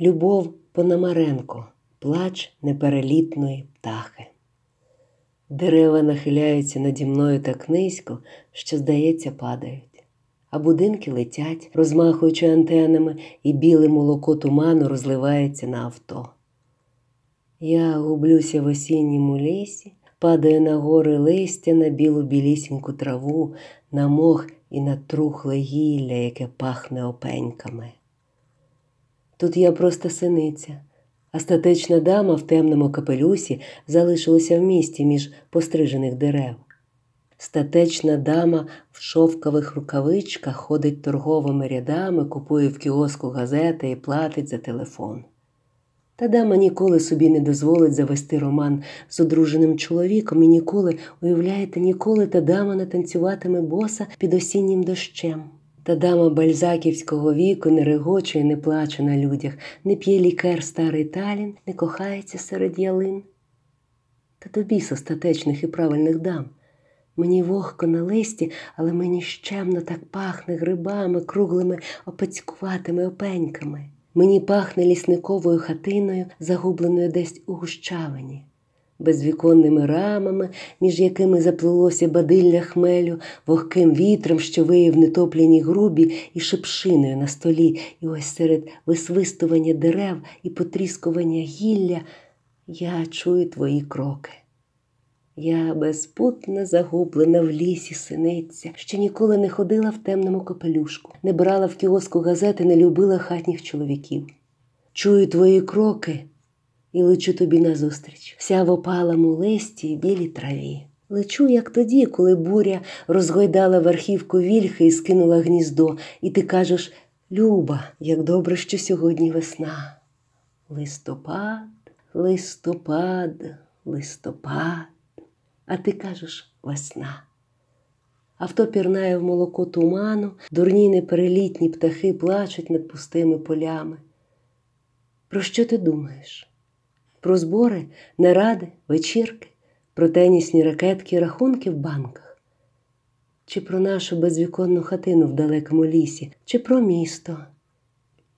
Любов Пономаренко, плач неперелітної птахи. Дерева нахиляються наді мною так низько, що, здається, падають, а будинки летять, розмахуючи антенами, і біле молоко туману розливається на авто. Я гублюся в осінньому лісі, падаю на гори листя на білу білісіньку траву, на мох і на трухле гілля, яке пахне опеньками. Тут я просто синиця, а статечна дама в темному капелюсі залишилася в місті між пострижених дерев. Статечна дама в шовкових рукавичках ходить торговими рядами, купує в кіоску газети і платить за телефон. Та дама ніколи собі не дозволить завести роман з одруженим чоловіком і ніколи, уявляєте, ніколи та дама не танцюватиме боса під осіннім дощем. Та дама бальзаківського віку не регоче і не плаче на людях, не п'є лікар старий талін, не кохається серед ялин. Та до біса статечних і правильних дам. Мені вогко на листі, але мені щемно так пахне грибами, круглими опецькуватими опеньками. Мені пахне лісниковою хатиною, загубленою десь у гущавині, безвіконними рамами, між якими заплилося бадилля хмелю, вогким вітром, що виїв нетоплені грубі, і шипшиною на столі, і ось серед висвистування дерев і потріскування гілля я чую твої кроки. Я безпутно загублена в лісі синиця, що ніколи не ходила в темному капелюшку, не брала в кіоску газети, не любила хатніх чоловіків. Чую твої кроки і лечу тобі назустріч, вся в опалому листі і білій траві. Лечу, як тоді, коли буря розгойдала верхівку вільхи і скинула гніздо, і ти кажеш Люба, як добре, що сьогодні весна. Листопад, листопад, листопад а ти кажеш весна. Авто пірнає в молоко туману, дурні неперелітні птахи плачуть над пустими полями. Про що ти думаєш? Про збори, наради, вечірки, про тенісні ракетки, рахунки в банках? Чи про нашу безвіконну хатину в далекому лісі, чи про місто,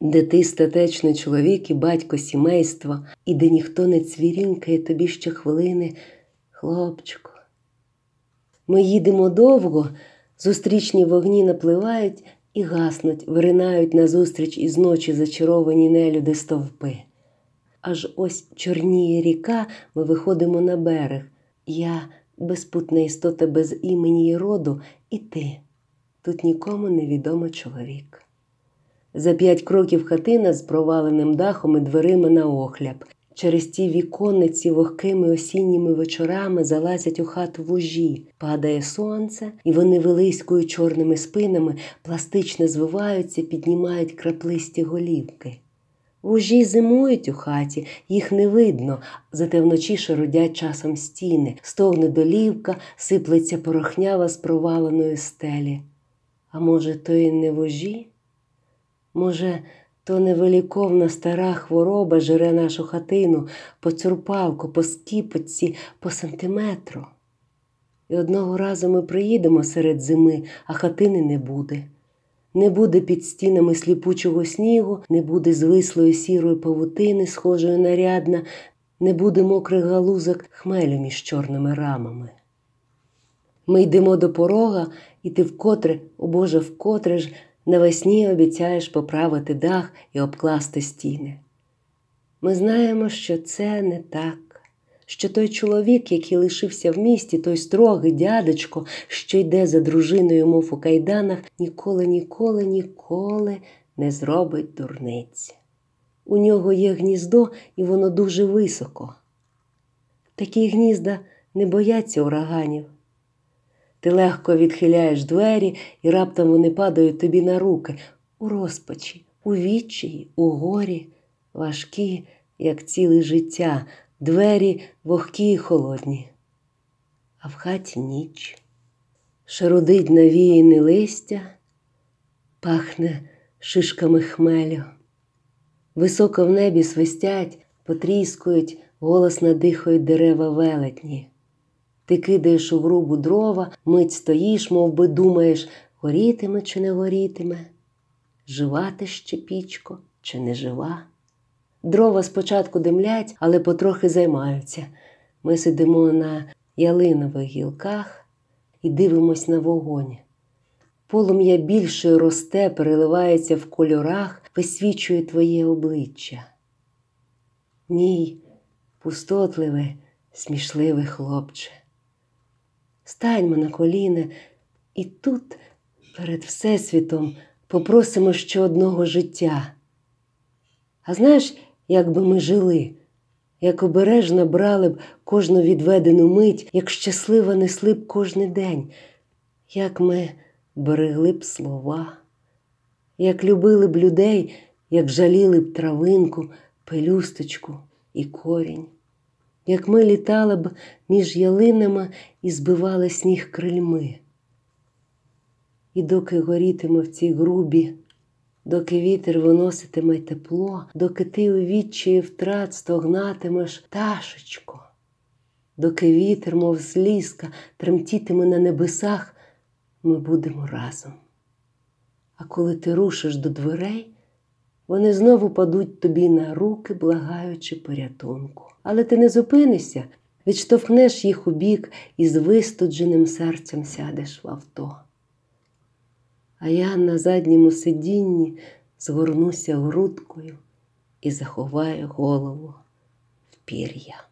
де ти статечний чоловік і батько сімейства, і де ніхто не цвірінкає тобі щохвилини Хлопчику, ми їдемо довго, зустрічні вогні напливають і гаснуть, виринають назустріч із ночі зачаровані нелюди стовпи. Аж ось чорніє ріка, ми виходимо на берег. Я безпутна істота без імені й роду, і ти. Тут нікому невідомо чоловік. За п'ять кроків хатина з проваленим дахом і дверима на охляб. Через ті віконниці вогкими осінніми вечорами залазять у хату вужі, падає сонце, і вони вилискою чорними спинами пластично звиваються, піднімають краплисті голівки. Вужі зимують у хаті, їх не видно, зате вночі шародять часом стіни, стогне долівка, сиплеться порохнява з проваленої стелі. А може, то і не вожі? Може, то невеликовна стара хвороба жере нашу хатину по цюрпалку, по скіпочці, по сантиметру. І одного разу ми приїдемо серед зими, а хатини не буде. Не буде під стінами сліпучого снігу, не буде звислої сірої павутини, схожої на рядна, не буде мокрих галузок хмелю між чорними рамами. Ми йдемо до порога, і ти вкотре, о Боже, вкотре ж навесні обіцяєш поправити дах і обкласти стіни. Ми знаємо, що це не так, що той чоловік, який лишився в місті, той строгий дядечко, що йде за дружиною, мов у кайданах, ніколи, ніколи, ніколи не зробить дурниць. У нього є гніздо, і воно дуже високо. Такі гнізда не бояться ураганів. Ти легко відхиляєш двері, і раптом вони падають тобі на руки у розпачі, у відчаї, у горі, важкі, як ціле життя, двері вогкі й холодні. А в хаті ніч. Шарудить навіяне листя, пахне шишками хмелю. Високо в небі свистять, потріскують, голосно дихають дерева велетні. Ти кидаєш у грубу дрова, мить стоїш, мов би думаєш, горітиме чи не горітиме, жива ти ще пічко, чи не жива. Дрова спочатку димлять, але потрохи займаються. Ми сидимо на ялинових гілках і дивимось на вогонь. Полум'я більше росте, переливається в кольорах, висвічує твоє обличчя. Мій пустотливий, смішливий хлопче. Станьмо на коліна і тут перед Всесвітом попросимо ще одного життя. А знаєш, як би ми жили, як обережно брали б кожну відведену мить, як щасливо несли б кожний день, як ми берегли б слова, як любили б людей, як жаліли б травинку, пелюсточку і корінь, як ми літали б між ялинами і збивали сніг крильми. І доки горітиме в цій грубі, доки вітер виноситиме тепло, доки ти у відчаї втрат стогнатимеш пташечко, доки вітер, мов слізка, тремтітиме на небесах, ми будемо разом. А коли ти рушиш до дверей, вони знову падуть тобі на руки, благаючи порятунку. Але ти не зупинишся, відштовхнеш їх у бік і з вистудженим серцем сядеш в авто. А я на задньому сидінні згорнуся грудкою і заховаю голову в пір'я.